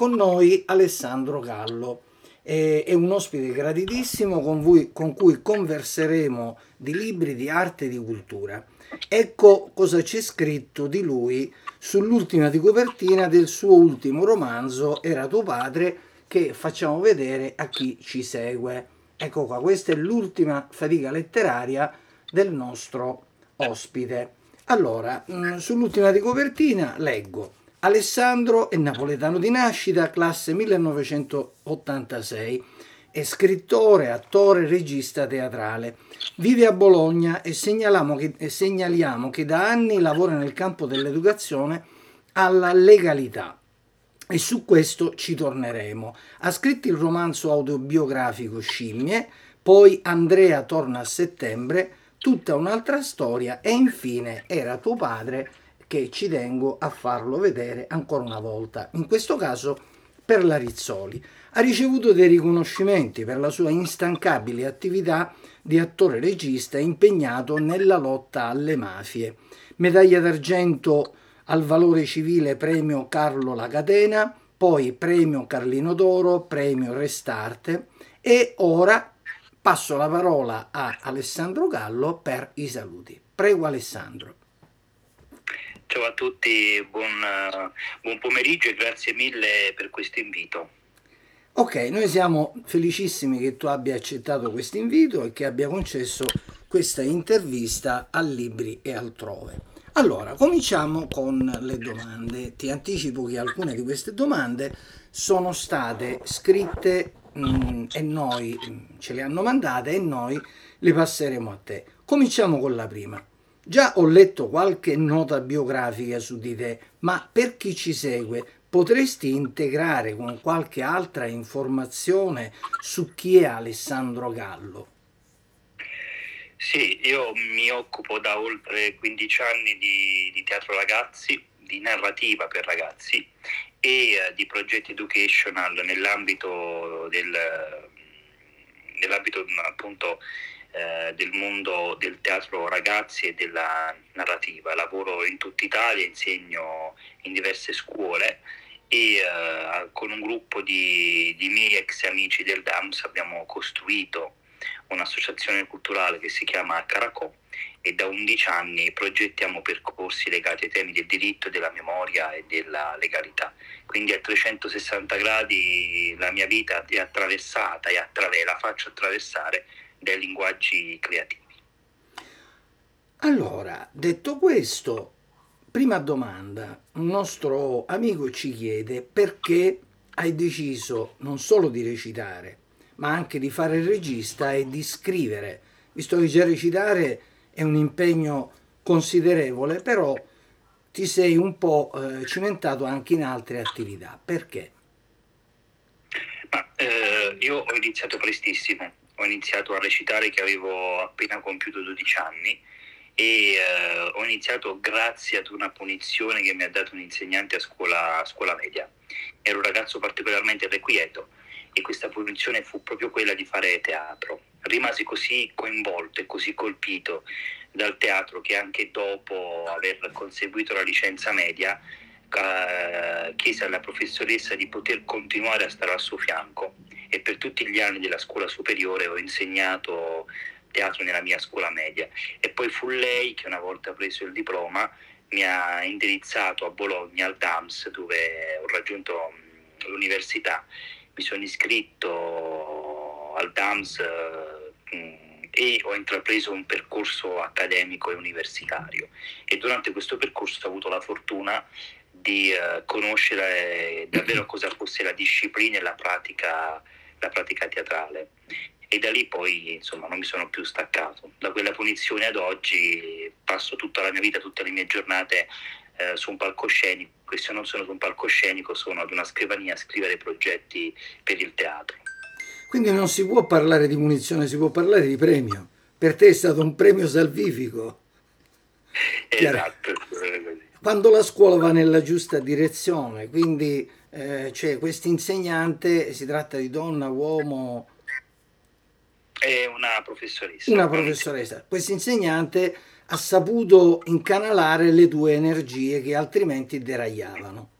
con noi Alessandro Gallo. È un ospite graditissimo con, voi, con cui converseremo di libri di arte e di cultura. Ecco cosa c'è scritto di lui sull'ultima di copertina del suo ultimo romanzo Era tuo padre che facciamo vedere a chi ci segue. Ecco qua, questa è l'ultima fatica letteraria del nostro ospite. Allora, mm, sull'ultima di copertina leggo Alessandro è napoletano di nascita, classe 1986. È scrittore, attore, regista teatrale. Vive a Bologna e che, e segnaliamo che da anni lavora nel campo dell'educazione alla legalità. E su questo ci torneremo. Ha scritto il romanzo autobiografico Scimmie, poi Andrea torna a settembre, tutta un'altra storia e infine era tuo padre che ci tengo a farlo vedere ancora una volta, in questo caso per la Rizzoli. Ha ricevuto dei riconoscimenti per la sua instancabile attività di attore regista impegnato nella lotta alle mafie. Medaglia d'argento al valore civile premio Carlo La Catena, poi premio Carlino d'Oro, premio Restarte e ora passo la parola a Alessandro Gallo per i saluti. Prego Alessandro. Ciao a tutti, buon, buon pomeriggio e grazie mille per questo invito. Ok, noi siamo felicissimi che tu abbia accettato questo invito e che abbia concesso questa intervista a Libri e altrove. Allora, cominciamo con le domande. Ti anticipo che alcune di queste domande sono state scritte mh, mm, e noi mm, ce le hanno mandate e noi le passeremo a te. Cominciamo con la prima. Già ho letto qualche nota biografica su di te, ma per chi ci segue potresti integrare con qualche altra informazione su chi è Alessandro Gallo? Sì, io mi occupo da oltre 15 anni di, di teatro ragazzi, di narrativa per ragazzi e eh, di progetti educational nell'ambito del, nell'ambito appunto eh, del mondo del teatro ragazzi e della narrativa. Lavoro in tutta Italia, insegno in diverse scuole e eh, con un gruppo di, di, miei ex amici del DAMS abbiamo costruito un'associazione culturale che si chiama Caracò e da 11 anni progettiamo percorsi legati ai temi del diritto, della memoria e della legalità. Quindi a 360 gradi la mia vita è attraversata e la faccio attraversare dai linguaggi creativi. Allora, detto questo, prima domanda, un nostro amico ci chiede perché hai deciso non solo di recitare, ma anche di fare il regista e di scrivere, visto che già recitare è un impegno considerevole, però ti sei un po' eh, cimentato anche in altre attività. Perché? Ma, eh, io ho iniziato prestissimo, ho iniziato a recitare che avevo appena compiuto 12 anni e eh, ho iniziato grazie ad una punizione che mi ha dato un insegnante a scuola, a scuola media. Ero un ragazzo particolarmente irrequieto e questa punizione fu proprio quella di fare teatro. Rimasi così coinvolto e così colpito dal teatro che anche dopo aver conseguito la licenza media chiese alla professoressa di poter continuare a stare al suo fianco. E per tutti gli anni della scuola superiore ho insegnato teatro nella mia scuola media. E poi fu lei che una volta preso il diploma mi ha indirizzato a Bologna al DAMS dove ho raggiunto l'università, mi sono iscritto al DAMS e ho intrapreso un percorso accademico e universitario. E durante questo percorso ho avuto la fortuna di uh, conoscere davvero cosa fosse la disciplina e la pratica, la pratica teatrale e da lì poi insomma non mi sono più staccato. Da quella punizione ad oggi passo tutta la mia vita, tutte le mie giornate eh, su un palcoscenico e se non sono su un palcoscenico sono ad una scrivania a scrivere progetti per il teatro. Quindi non si può parlare di munizione, si può parlare di premio. Per te è stato un premio salvifico. Esatto. Quando la scuola va nella giusta direzione, quindi eh, cioè, questo insegnante, si tratta di donna, uomo? È una professoressa. Una professoressa. Questo insegnante ha saputo incanalare le tue energie che altrimenti deragliavano.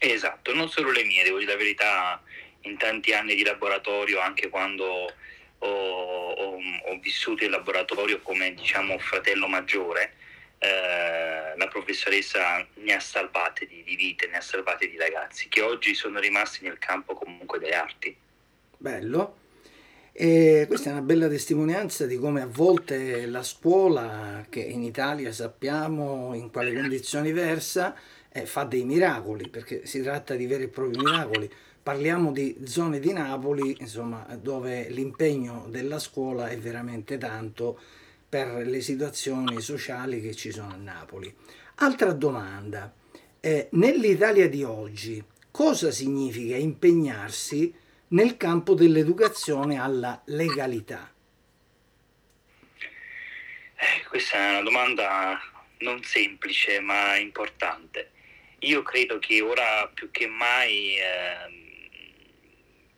Esatto, non solo le mie, devo dire la verità, in tanti anni di laboratorio, anche quando ho, ho, ho vissuto il laboratorio come diciamo fratello maggiore, eh, la professoressa ne ha salvate di, di, vite, ne ha salvate di ragazzi che oggi sono rimasti nel campo comunque delle arti. Bello. E questa è una bella testimonianza di come a volte la scuola, che in Italia sappiamo in quale condizioni versa, eh, fa dei miracoli, perché si tratta di veri e propri miracoli. Parliamo di zone di Napoli, insomma, dove l'impegno della scuola è veramente tanto per le situazioni sociali che ci sono a Napoli. Altra domanda, eh, nell'Italia di oggi cosa significa impegnarsi nel campo dell'educazione alla legalità? Eh, questa è una domanda non semplice ma importante. Io credo che ora più che mai eh,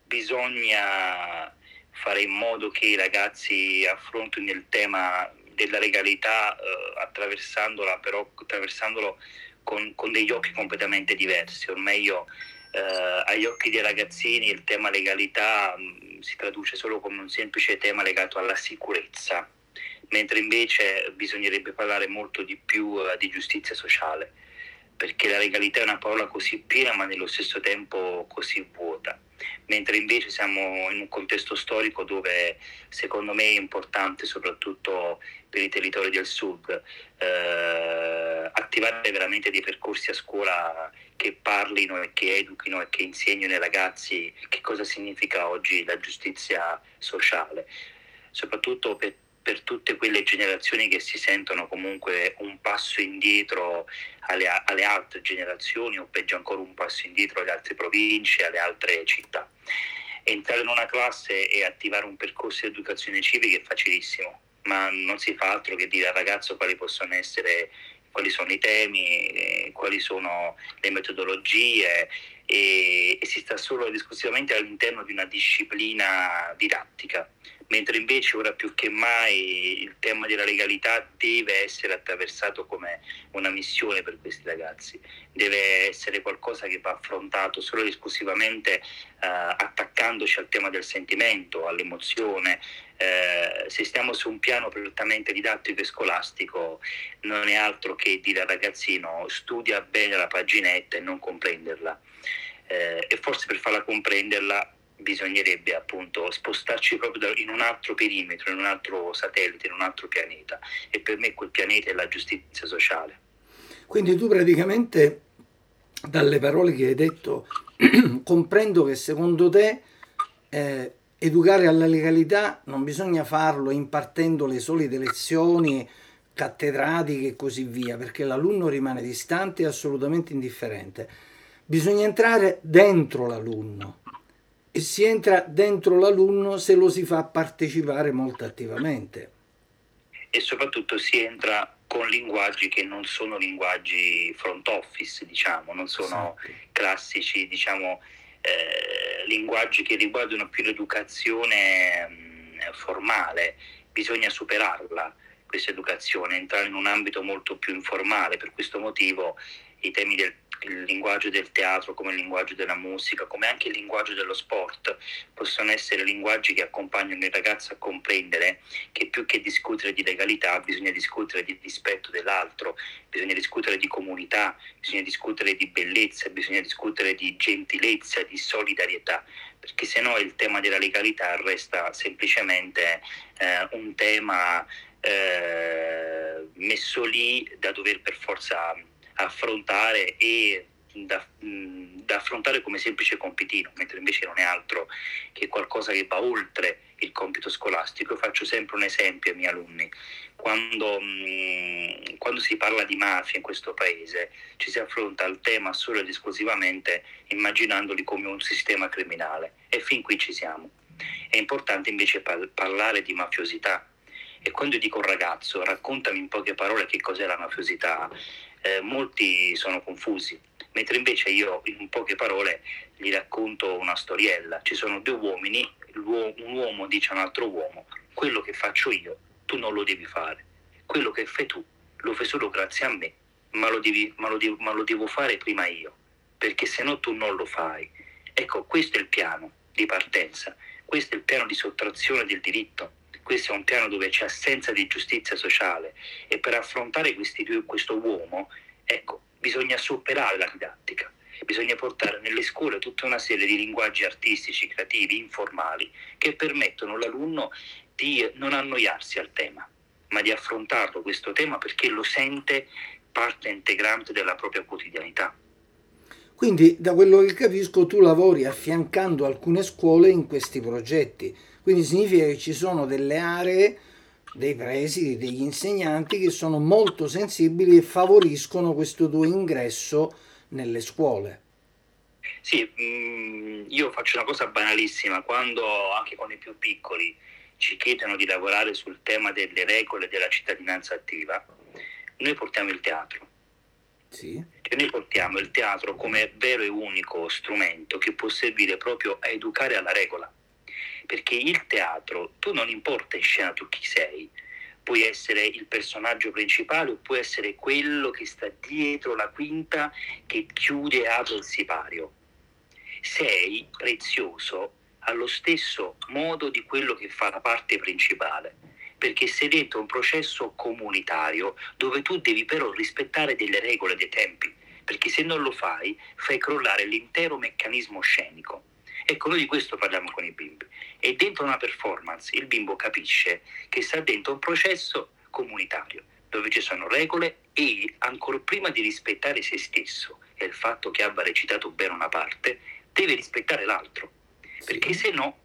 bisogna fare in modo che i ragazzi affrontino il tema della legalità eh, attraversandola però attraversandolo con, con, degli occhi completamente diversi, o meglio eh, agli occhi dei ragazzini il tema legalità mh, mm, si traduce solo come un semplice tema legato alla sicurezza, mentre invece bisognerebbe parlare molto di più uh, di giustizia sociale, perché la legalità è una parola così piena ma nello stesso tempo così vuota mentre invece siamo in un contesto storico dove secondo me è importante soprattutto per i territori del sud eh, attivare veramente dei percorsi a scuola che parlino e che educhino e che insegnino ai ragazzi che cosa significa oggi la giustizia sociale, soprattutto per per tutte quelle generazioni che si sentono comunque un passo indietro alle, alle, altre generazioni o peggio ancora un passo indietro alle altre province, alle altre città. Entrare in una classe e attivare un percorso di educazione civica è facilissimo, ma non si fa altro che dire al ragazzo quali possono essere, quali sono i temi, eh, quali sono le metodologie e, e si sta solo ed esclusivamente all'interno di una disciplina didattica mentre invece ora più che mai il tema della legalità deve essere attraversato come una missione per questi ragazzi, deve essere qualcosa che va affrontato solo ed esclusivamente eh, attaccandoci al tema del sentimento, all'emozione. Eh, se stiamo su un piano prettamente didattico e scolastico non è altro che dire al ragazzino studia bene la paginetta e non comprenderla. Eh, e forse per farla comprenderla bisognerebbe appunto spostarci proprio in un altro perimetro, in un altro satellite, in un altro pianeta e per me quel pianeta è la giustizia sociale. Quindi tu praticamente dalle parole che hai detto comprendo che secondo te eh, educare alla legalità non bisogna farlo impartendo le solite lezioni cattedratiche e così via, perché l'alunno rimane distante e assolutamente indifferente. Bisogna entrare dentro l'alunno e si entra dentro l'alunno se lo si fa partecipare molto attivamente. E soprattutto si entra con linguaggi che non sono linguaggi front office, diciamo, non sono esatto. classici, diciamo, eh, linguaggi che riguardano più l'educazione mh, mm, formale, bisogna superarla questa educazione, entrare in un ambito molto più informale, per questo motivo i temi del il linguaggio del teatro, come il linguaggio della musica, come anche il linguaggio dello sport, possono essere linguaggi che accompagnano il ragazzo a comprendere che più che discutere di legalità bisogna discutere di rispetto dell'altro, bisogna discutere di comunità, bisogna discutere di bellezza, bisogna discutere di gentilezza, di solidarietà, perché se no il tema della legalità resta semplicemente eh, un tema eh, messo lì da dover per forza affrontare e da, da, affrontare come semplice compitino, mentre invece non è altro che qualcosa che va oltre il compito scolastico. Io faccio sempre un esempio ai miei alunni. Quando, mh, quando si parla di mafia in questo paese ci si affronta il tema solo ed esclusivamente immaginandoli come un sistema criminale e fin qui ci siamo. È importante invece par- parlare di mafiosità e quando dico un ragazzo raccontami in poche parole che cos'è la mafiosità, eh, molti sono confusi, mentre invece io in poche parole gli racconto una storiella. Ci sono due uomini, un uomo dice a un altro uomo, quello che faccio io tu non lo devi fare, quello che fai tu lo fai solo grazie a me, ma lo, devi, ma lo, devo, ma lo devo fare prima io. perché se no tu non lo fai. Ecco, questo è il piano di partenza, questo è il piano di sottrazione del diritto, questo è un piano dove c'è assenza di giustizia sociale e per affrontare due, questo uomo, ecco, bisogna superare la didattica, bisogna portare nelle scuole tutta una serie di linguaggi artistici, creativi, informali, che permettono all'alunno di non annoiarsi al tema, ma di affrontarlo questo tema perché lo sente parte integrante della propria quotidianità. Quindi, da quello che capisco, tu lavori affiancando alcune scuole in questi progetti. Quindi significa che ci sono delle aree, dei presidi, degli insegnanti che sono molto sensibili e favoriscono questo tuo ingresso nelle scuole. Sì, mm, io faccio una cosa banalissima, quando anche con i più piccoli ci chiedono di lavorare sul tema delle regole della cittadinanza attiva, noi portiamo il teatro. Sì. E noi portiamo il teatro come vero e unico strumento che può servire proprio a educare alla regola. Perché il teatro, tu non importa in scena tu chi sei, puoi essere il personaggio principale o puoi essere quello che sta dietro la quinta che chiude e apre il sipario. Sei prezioso allo stesso modo di quello che fa la parte principale perché sei dentro un processo comunitario dove tu devi però rispettare delle regole dei tempi, perché se non lo fai fai crollare l'intero meccanismo scenico. Ecco, noi di questo parliamo con i bimbi. E dentro una performance il bimbo capisce che sta dentro un processo comunitario, dove ci sono regole e ancora prima di rispettare se stesso e il fatto che abbia recitato bene una parte, deve rispettare l'altro, perché se no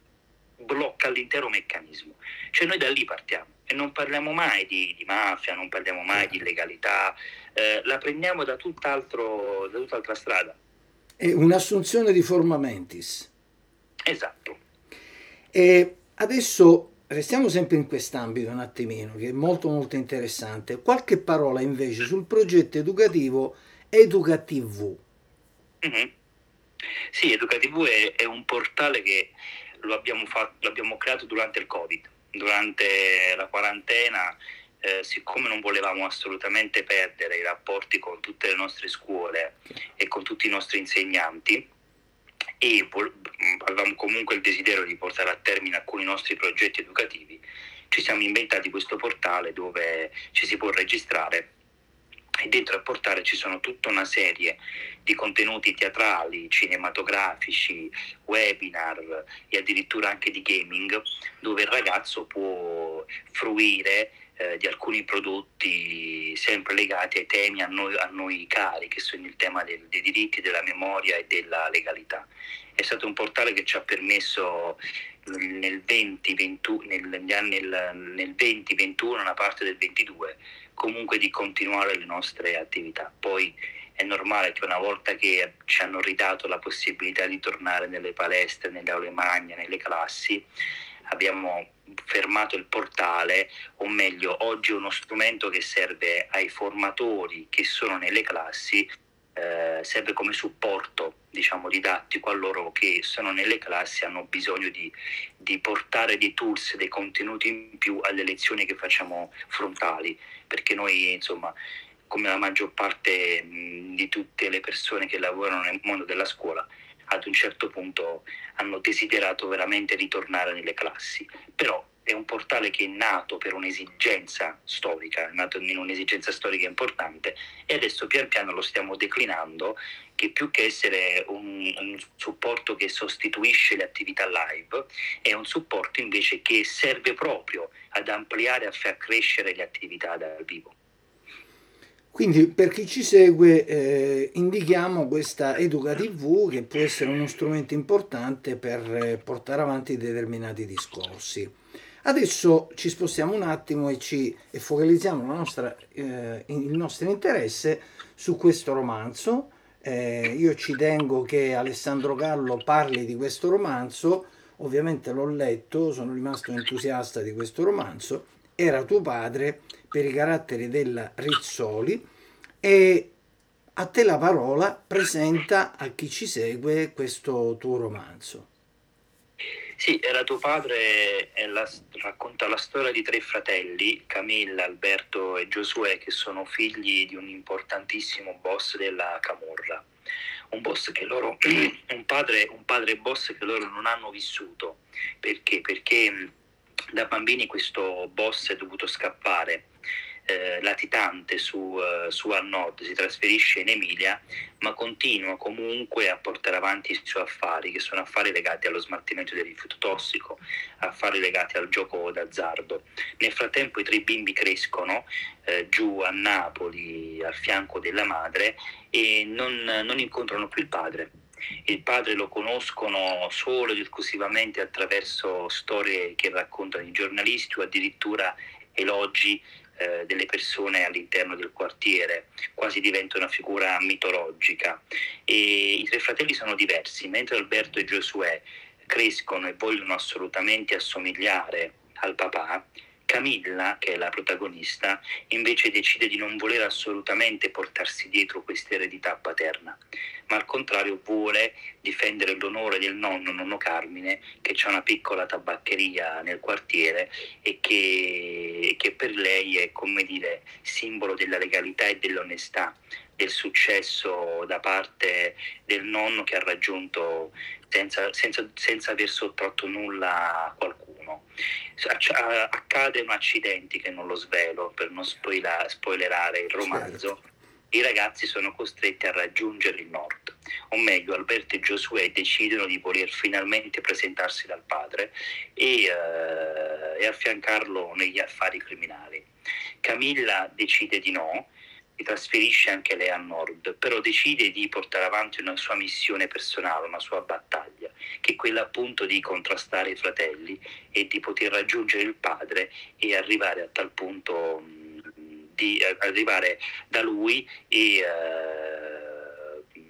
blocca l'intero meccanismo. Cioè noi da lì partiamo e non parliamo mai di, di mafia, non parliamo mai di illegalità, eh, la prendiamo da, tutt'altro, da tutt'altra strada. È un'assunzione di forma mentis. Esatto. E adesso restiamo sempre in quest'ambito un attimino, che è molto molto interessante. Qualche parola invece sul progetto educativo Educativu. Mm-hmm. Sì, Educativu è, è un portale che lo abbiamo, fatto, lo creato durante il Covid, durante la quarantena, eh, siccome non volevamo assolutamente perdere i rapporti con tutte le nostre scuole e con tutti i nostri insegnanti e avevamo comunque il desiderio di portare a termine alcuni nostri progetti educativi, ci siamo inventati questo portale dove ci si può registrare e dentro al portale ci sono tutta una serie di contenuti teatrali, cinematografici, webinar e addirittura anche di gaming, dove il ragazzo può fruire eh, di alcuni prodotti sempre legati ai temi a noi, a noi cari, che sono il tema del, dei diritti, della memoria e della legalità. È stato un portale che ci ha permesso nel 20, 20, negli anni, nel 20, 21, una parte del 22, comunque di continuare le nostre attività. Poi è normale che una volta che ci hanno ridato la possibilità di tornare nelle palestre, nelle aule magne, nelle classi, abbiamo fermato il portale, o meglio, oggi è uno strumento che serve ai formatori che sono nelle classi, eh, serve come supporto diciamo, didattico a loro che sono nelle classi, hanno bisogno di, di portare dei tools, dei contenuti in più alle lezioni che facciamo frontali, perché noi insomma come la maggior parte mh, di tutte le persone che lavorano nel mondo della scuola, ad un certo punto hanno desiderato veramente ritornare nelle classi. Però è un portale che è nato per un'esigenza storica, è nato in un'esigenza storica importante e adesso pian piano lo stiamo declinando che più che essere un, un, supporto che sostituisce le attività live, è un supporto invece che serve proprio ad ampliare a far crescere le attività dal vivo. Quindi per chi ci segue eh, indichiamo questa Educa TV che può essere uno strumento importante per eh, portare avanti determinati discorsi. Adesso ci spostiamo un attimo e, ci, e focalizziamo nostra, eh, il nostro interesse su questo romanzo. Eh, io ci tengo che Alessandro Gallo parli di questo romanzo, ovviamente l'ho letto, sono rimasto entusiasta di questo romanzo. Era tuo padre per i caratteri della Rizzoli e a te la parola presenta a chi ci segue questo tuo romanzo. Sì, era tuo padre la, racconta la storia di tre fratelli, Camilla, Alberto e Giosuè, che sono figli di un importantissimo boss della Camorra. un boss loro, un padre, un padre boss che loro non hanno vissuto. Perché? Perché da bambini questo boss è dovuto scappare eh, latitante su, eh, su al si trasferisce in Emilia, ma continua comunque a portare avanti i suoi affari, che sono affari legati allo smaltimento del rifiuto tossico, affari legati al gioco d'azzardo. Nel frattempo i tre bimbi crescono eh, giù a Napoli, al fianco della madre, e non, non incontrano più il padre il padre lo conoscono solo ed esclusivamente attraverso storie che raccontano i giornalisti o addirittura elogi eh, delle persone all'interno del quartiere, quasi diventa una figura mitologica. E I tre fratelli sono diversi, mentre Alberto e Giosuè crescono e vogliono assolutamente assomigliare al papà, Camilla, che è la protagonista, invece decide di non voler assolutamente portarsi dietro questa eredità paterna, ma al contrario vuole difendere l'onore del nonno, nonno Carmine, che ha una piccola tabaccheria nel quartiere e che, che per lei è, come dire, simbolo della legalità e dell'onestà del successo da parte del nonno che ha raggiunto senza, senza, senza aver sottratto nulla a qualcuno accadono accidenti che non lo svelo per non spoiler, spoilerare il romanzo. Certo. I ragazzi sono costretti a raggiungere il nord, o meglio, Alberto e Giosuè decidono di voler finalmente presentarsi dal padre e, uh, e affiancarlo negli affari criminali. Camilla decide di no si trasferisce anche lei a nord, però decide di portare avanti una sua missione personale, una sua battaglia, che è quella appunto di contrastare i fratelli e di poter raggiungere il padre e arrivare a tal punto di arrivare da lui e uh,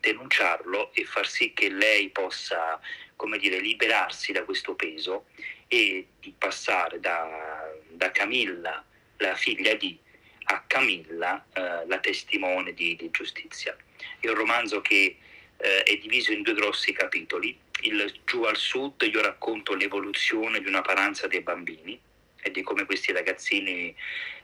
denunciarlo e far sì che lei possa, come dire, liberarsi da questo peso e passare da, da Camilla, la figlia di a Camilla, eh, la testimone di, di, giustizia. È un romanzo che eh, è diviso in due grossi capitoli. Il Giù al Sud io racconto l'evoluzione di una paranza dei bambini e di come questi ragazzini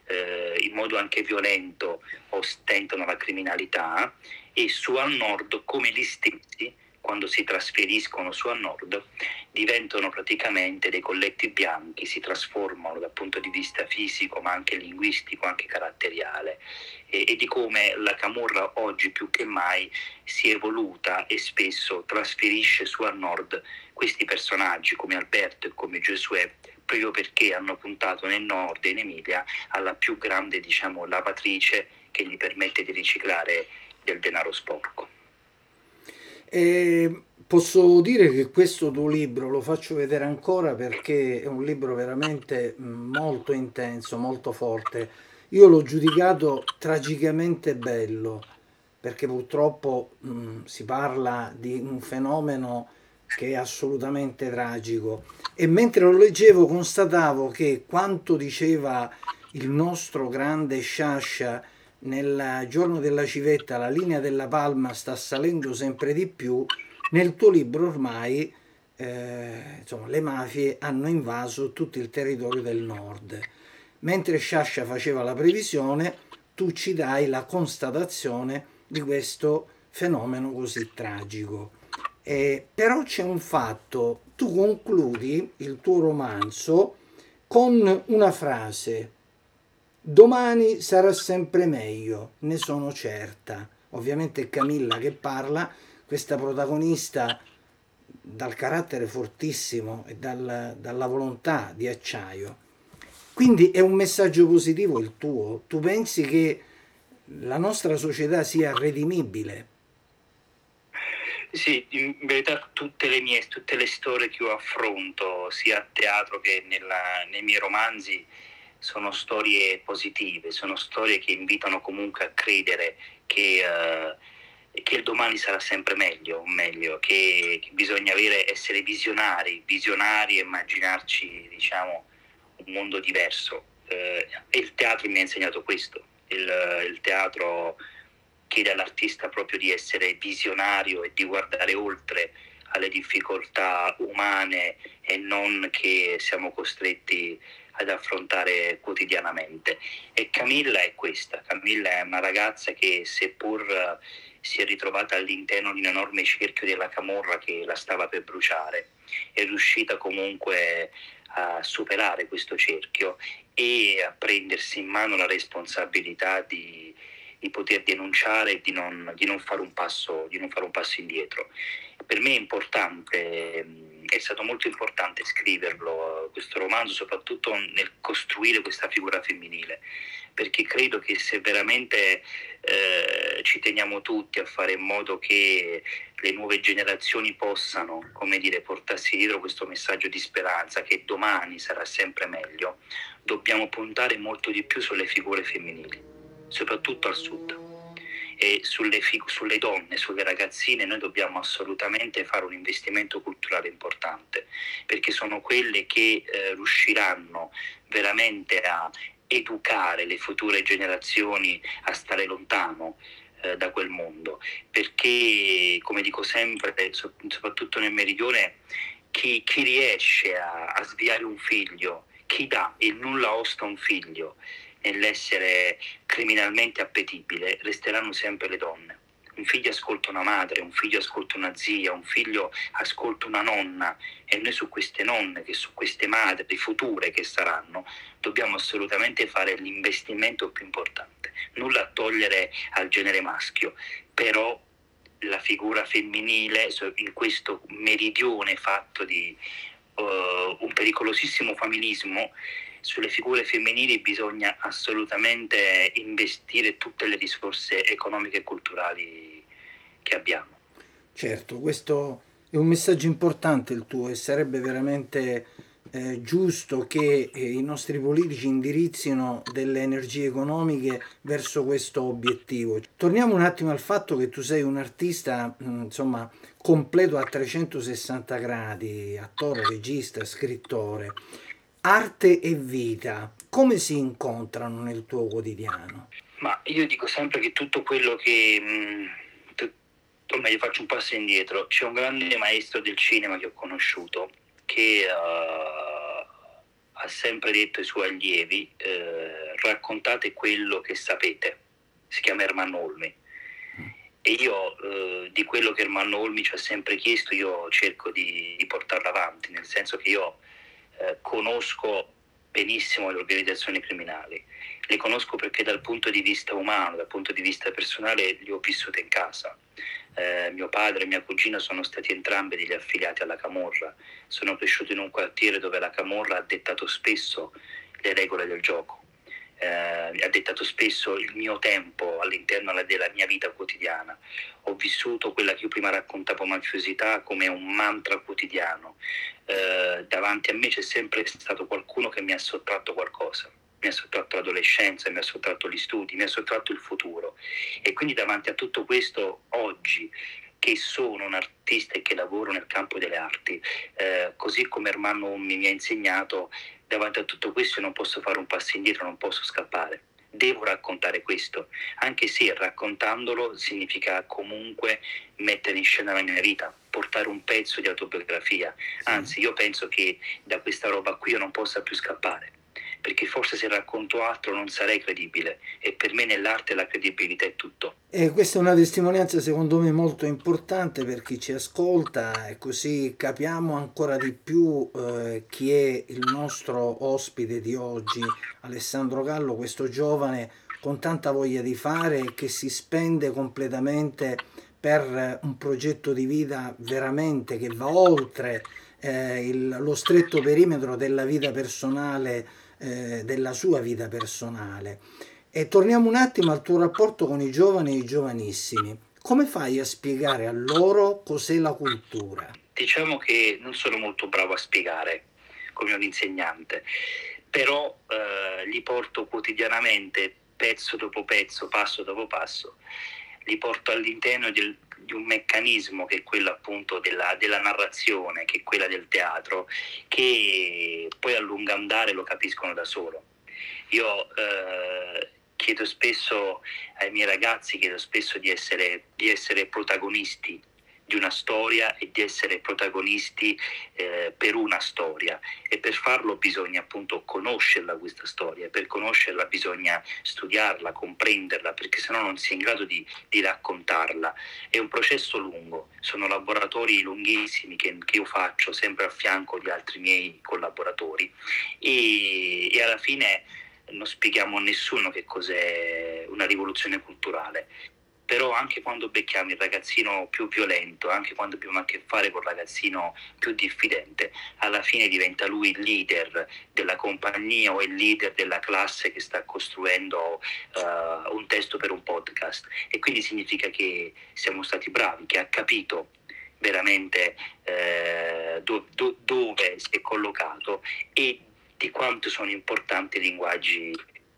eh, in modo anche violento ostentano la criminalità e su al nord come gli stessi quando si trasferiscono su a nord, diventano praticamente dei colletti bianchi, si trasformano dal punto di vista fisico, ma anche linguistico, anche caratteriale, e, e di come la camorra oggi più che mai si è evoluta e spesso trasferisce su a nord questi personaggi come Alberto e come Giosuè proprio perché hanno puntato nel nord in Emilia alla più grande diciamo, lavatrice che gli permette di riciclare del denaro sporco. E posso dire che questo tuo libro lo faccio vedere ancora perché è un libro veramente molto intenso, molto forte. Io l'ho giudicato tragicamente bello perché purtroppo mh, si parla di un fenomeno che è assolutamente tragico e mentre lo leggevo constatavo che quanto diceva il nostro grande Sciascia nel giorno della civetta la linea della palma sta salendo sempre di più, nel tuo libro ormai eh, insomma, le mafie hanno invaso tutto il territorio del nord. Mentre Sciascia faceva la previsione, tu ci dai la constatazione di questo fenomeno così tragico. Eh, però c'è un fatto, tu concludi il tuo romanzo con una frase Domani sarà sempre meglio, ne sono certa. Ovviamente è Camilla che parla, questa protagonista dal carattere fortissimo e dal, dalla volontà di acciaio. Quindi è un messaggio positivo il tuo. Tu pensi che la nostra società sia redimibile? Sì, in verità tutte le mie, tutte le storie che io affronto, sia a teatro che nella, nei miei romanzi, sono storie positive, sono storie che invitano comunque a credere che, uh, che il domani sarà sempre meglio, meglio che, che, bisogna avere, essere visionari, visionari e immaginarci diciamo, un mondo diverso. Uh, e il teatro mi ha insegnato questo, il, il teatro chiede all'artista proprio di essere visionario e di guardare oltre alle difficoltà umane e non che siamo costretti ad affrontare quotidianamente. E Camilla è questa, Camilla è una ragazza che seppur si è ritrovata all'interno di un enorme cerchio della camorra che la stava per bruciare, è riuscita comunque a superare questo cerchio e a prendersi in mano la responsabilità di, di poter denunciare e di non, di, non passo, di non, fare un passo, indietro. Per me è importante, è stato molto importante scriverlo, questo romanzo, soprattutto nel costruire questa figura femminile, perché credo che se veramente eh, ci teniamo tutti a fare in modo che le nuove generazioni possano, come dire, portarsi dietro questo messaggio di speranza che domani sarà sempre meglio, dobbiamo puntare molto di più sulle figure femminili, soprattutto al sud. E sulle, fig- sulle donne, sulle ragazzine, noi dobbiamo assolutamente fare un investimento culturale importante, perché sono quelle che eh, riusciranno veramente a educare le future generazioni a stare lontano eh, da quel mondo, perché come dico sempre, soprattutto nel meridione, chi, chi riesce a, a, sviare un figlio, chi dà il nulla osta a un figlio nell'essere criminalmente appetibile, resteranno sempre le donne un figlio ascolta una madre, un figlio ascolta una zia, un figlio ascolta una nonna e noi su queste nonne, che su queste madri future che saranno, dobbiamo assolutamente fare l'investimento più importante. Nulla a togliere al genere maschio, però la figura femminile in questo meridione fatto di uh, un pericolosissimo familismo sulle figure femminili bisogna assolutamente investire tutte le risorse economiche e culturali che abbiamo. Certo, questo è un messaggio importante il tuo e sarebbe veramente eh, giusto che eh, i nostri politici indirizzino delle energie economiche verso questo obiettivo. Torniamo un attimo al fatto che tu sei un artista, mh, mm, insomma, completo a 360 gradi, attore, regista, scrittore arte e vita come si incontrano nel tuo quotidiano? Ma io dico sempre che tutto quello che... Mh, o meglio faccio un passo indietro, c'è un grande maestro del cinema che ho conosciuto che uh, ha sempre detto ai suoi allievi uh, raccontate quello che sapete, si chiama Ermanno Olmi. E io uh, di quello che Ermanno Olmi ci ha sempre chiesto, io cerco di, di portarlo avanti, nel senso che io eh, conosco benissimo le organizzazioni criminali, le conosco perché dal punto di vista umano, dal punto di vista personale, le ho vissute in casa. Eh, mio padre e mia cugina sono stati entrambi degli affiliati alla Camorra, sono cresciuto in un quartiere dove la Camorra ha dettato spesso le regole del gioco eh, ha dettato spesso il mio tempo all'interno della mia vita quotidiana. Ho vissuto quella che io prima raccontavo mafiosità come un mantra quotidiano. Eh, davanti a me c'è sempre stato qualcuno che mi ha sottratto qualcosa. Mi ha sottratto l'adolescenza, mi ha sottratto gli studi, mi ha sottratto il futuro. E quindi davanti a tutto questo, oggi, che sono un artista e che lavoro nel campo delle arti, eh, così come Ermanno mi ha insegnato, davanti a tutto questo non posso fare un passo indietro, non posso scappare. Devo raccontare questo, anche se raccontandolo significa comunque mettere in scena la mia vita, portare un pezzo di autobiografia. Anzi, io penso che da questa roba qui io non possa più scappare perché forse se racconto altro non sarei credibile e per me nell'arte la credibilità è tutto. E questa è una testimonianza secondo me molto importante per chi ci ascolta e così capiamo ancora di più eh, chi è il nostro ospite di oggi, Alessandro Gallo, questo giovane con tanta voglia di fare che si spende completamente per un progetto di vita veramente che va oltre eh, il, lo stretto perimetro della vita personale eh, della sua vita personale. E torniamo un attimo al tuo rapporto con i giovani e i giovanissimi. Come fai a spiegare a loro cos'è la cultura? Diciamo che non sono molto bravo a spiegare come un insegnante, però eh, li porto quotidianamente, pezzo dopo pezzo, passo dopo passo, li porto all'interno del, di un meccanismo che è quello appunto della, della, narrazione, che è quella del teatro, che poi a lungo andare lo capiscono da solo. Io eh, chiedo spesso ai miei ragazzi, chiedo spesso di essere, di essere protagonisti di una storia e di essere protagonisti eh, per una storia. E per farlo bisogna appunto conoscerla questa storia, per conoscerla bisogna studiarla, comprenderla perché sennò non si è in grado di, di raccontarla. È un processo lungo, sono laboratori lunghissimi che, che, io faccio sempre a fianco di altri miei collaboratori. E, e alla fine non spieghiamo a nessuno che cos'è una rivoluzione culturale però anche quando becchiamo il ragazzino più violento, anche quando abbiamo a che fare con il ragazzino più diffidente, alla fine diventa lui il leader della compagnia o il leader della classe che sta costruendo uh, un testo per un podcast. E quindi significa che siamo stati bravi, che ha capito veramente eh, do, do, dove si è collocato e di quanto sono importanti i linguaggi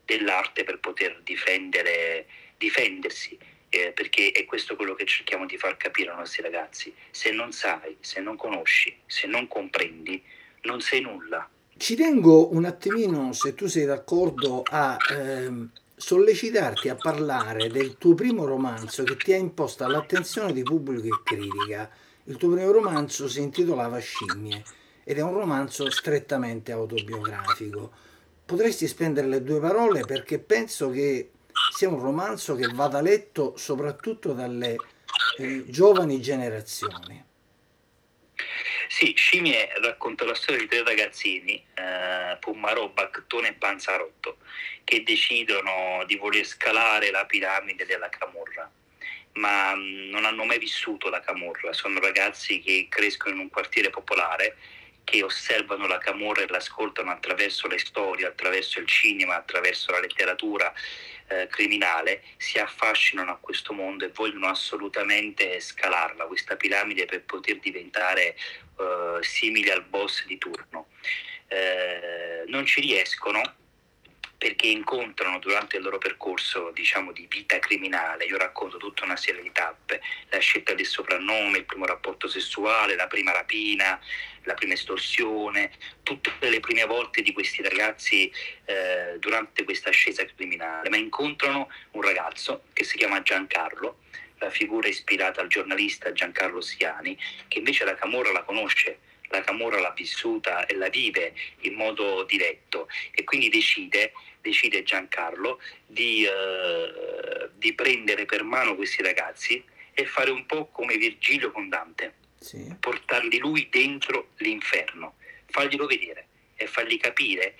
dell'arte per poter difendere, difendersi eh, perché è questo quello che cerchiamo di far capire ai nostri ragazzi. Se non sai, se non conosci, se non comprendi, non sei nulla. Ci tengo un attimino, se tu sei d'accordo, a ehm, sollecitarti a parlare del tuo primo romanzo che ti ha imposto all'attenzione di pubblico e critica. Il tuo primo romanzo si intitolava Scimmie ed è un romanzo strettamente autobiografico. Potresti spendere le due parole perché penso che sia un romanzo che vada letto soprattutto dalle eh, giovani generazioni. Sì, Scimmie racconta la storia di tre ragazzini, eh, Pummarò, Bactone e Panzarotto, che decidono di voler scalare la piramide della Camorra, ma mm, non hanno mai vissuto la Camorra, sono ragazzi che crescono in un quartiere popolare che osservano la Camorra e l'ascoltano attraverso le storie, attraverso il cinema, attraverso la letteratura eh, criminale, si affascinano a questo mondo e vogliono assolutamente scalarla, questa piramide, per poter diventare eh, simili al boss di turno. Eh, non ci riescono perché incontrano durante il loro percorso diciamo, di vita criminale, io racconto tutta una serie di tappe, la scelta del soprannome, il primo rapporto sessuale, la prima rapina, la prima estorsione, tutte le prime volte di questi ragazzi eh, durante questa ascesa criminale, ma incontrano un ragazzo che si chiama Giancarlo, la figura ispirata al giornalista Giancarlo Siani, che invece la Camorra la conosce la Camorra l'ha vissuta e la vive in modo diretto e quindi decide decide Giancarlo di, eh, di, prendere per mano questi ragazzi e fare un po' come Virgilio con Dante, sì. portarli lui dentro l'inferno, farglielo vedere e fargli capire,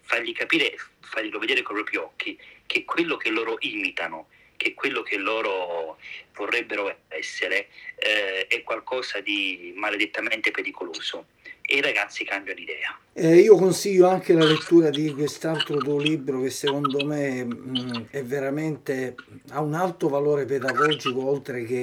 fargli capire, farglielo vedere con i propri occhi che quello che loro imitano, che quello che loro vorrebbero essere eh, è qualcosa di maledettamente pericoloso e i ragazzi cambiano idea. Eh, io consiglio anche la lettura di quest'altro tuo libro che secondo me mh, è veramente ha un alto valore pedagogico oltre che,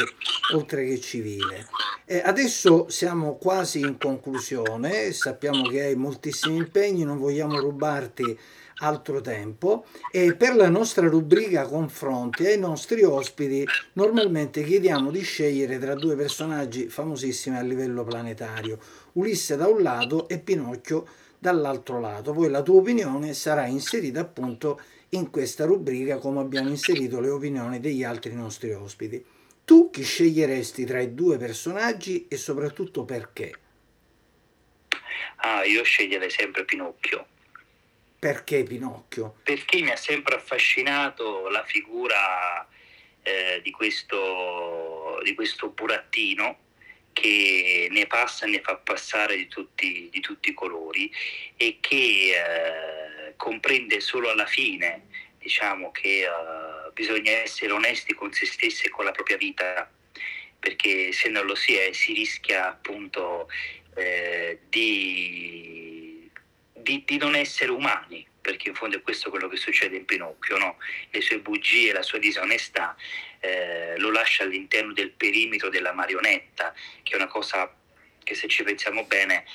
oltre che civile. Eh, adesso siamo quasi in conclusione, sappiamo che hai moltissimi impegni, non vogliamo rubarti altro tempo e per la nostra rubrica confronti ai nostri ospiti normalmente chiediamo di scegliere tra due personaggi famosissimi a livello planetario Ulisse da un lato e Pinocchio dall'altro lato. Poi la tua opinione sarà inserita appunto in questa rubrica come abbiamo inserito le opinioni degli altri nostri ospiti. Tu chi sceglieresti tra i due personaggi e soprattutto perché? Ah, io sceglierei sempre Pinocchio. Perché Pinocchio? Perché mi ha sempre affascinato la figura eh, di, questo, di questo burattino che ne passa e ne fa passare di tutti, di tutti i colori e che eh, comprende solo alla fine diciamo che uh, bisogna essere onesti con se stessi e con la propria vita perché se non lo si è si rischia appunto eh, di, di, di non essere umani perché in fondo è questo quello che succede in Pinocchio, no? le sue bugie, la sua disonestà eh, lo lascia all'interno del perimetro della marionetta, che è una cosa che se ci pensiamo bene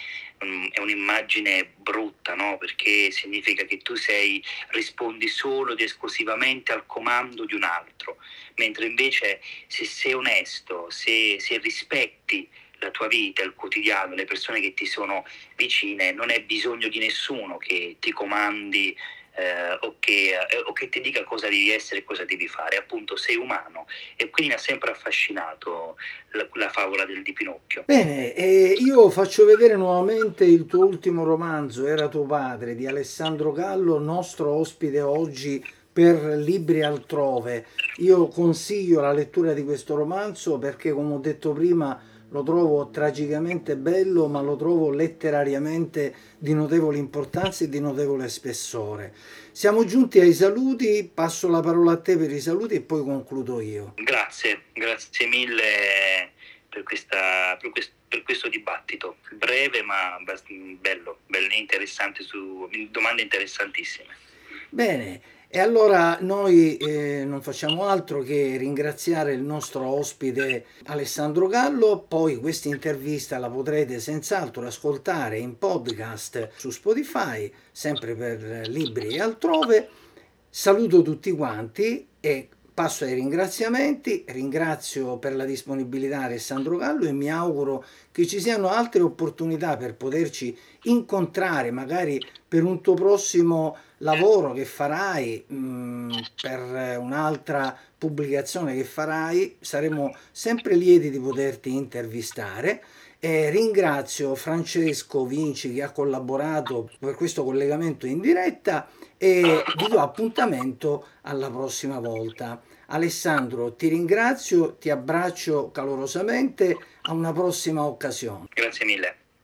um, è un'immagine brutta, no? perché significa che tu sei, rispondi solo ed esclusivamente al comando di un altro, mentre invece se sei onesto, se, se rispetti la tua vita, il quotidiano, le persone che ti sono vicine, non hai bisogno di nessuno che ti comandi eh, o, che, eh, o, che, ti dica cosa devi essere e cosa devi fare, appunto sei umano e quindi mi ha sempre affascinato la, la favola del di Pinocchio. Bene, eh, io faccio vedere nuovamente il tuo ultimo romanzo, Era tuo padre, di Alessandro Gallo, nostro ospite oggi per libri altrove. Io consiglio la lettura di questo romanzo perché, come ho detto prima, lo trovo tragicamente bello, ma lo trovo letterariamente di notevole importanza e di notevole spessore. Siamo giunti ai saluti, passo la parola a te per i saluti e poi concludo io. Grazie, grazie mille per, questa, per, questo, per questo, dibattito, breve ma bello, bello interessante, su domande interessantissime. Bene, e allora noi eh, non facciamo altro che ringraziare il nostro ospite Alessandro Gallo, poi questa intervista la potrete senz'altro ascoltare in podcast su Spotify, sempre per libri e altrove. Saluto tutti quanti e passo ai ringraziamenti, ringrazio per la disponibilità Alessandro Gallo e mi auguro che ci siano altre opportunità per poterci incontrare, magari per un tuo prossimo lavoro che farai, mh, mm, per un'altra pubblicazione che farai, saremo sempre lieti di poterti intervistare. E ringrazio Francesco Vinci che ha collaborato per questo collegamento in diretta e vi do appuntamento alla prossima volta. Alessandro, ti ringrazio, ti abbraccio calorosamente, a una prossima occasione. Grazie mille.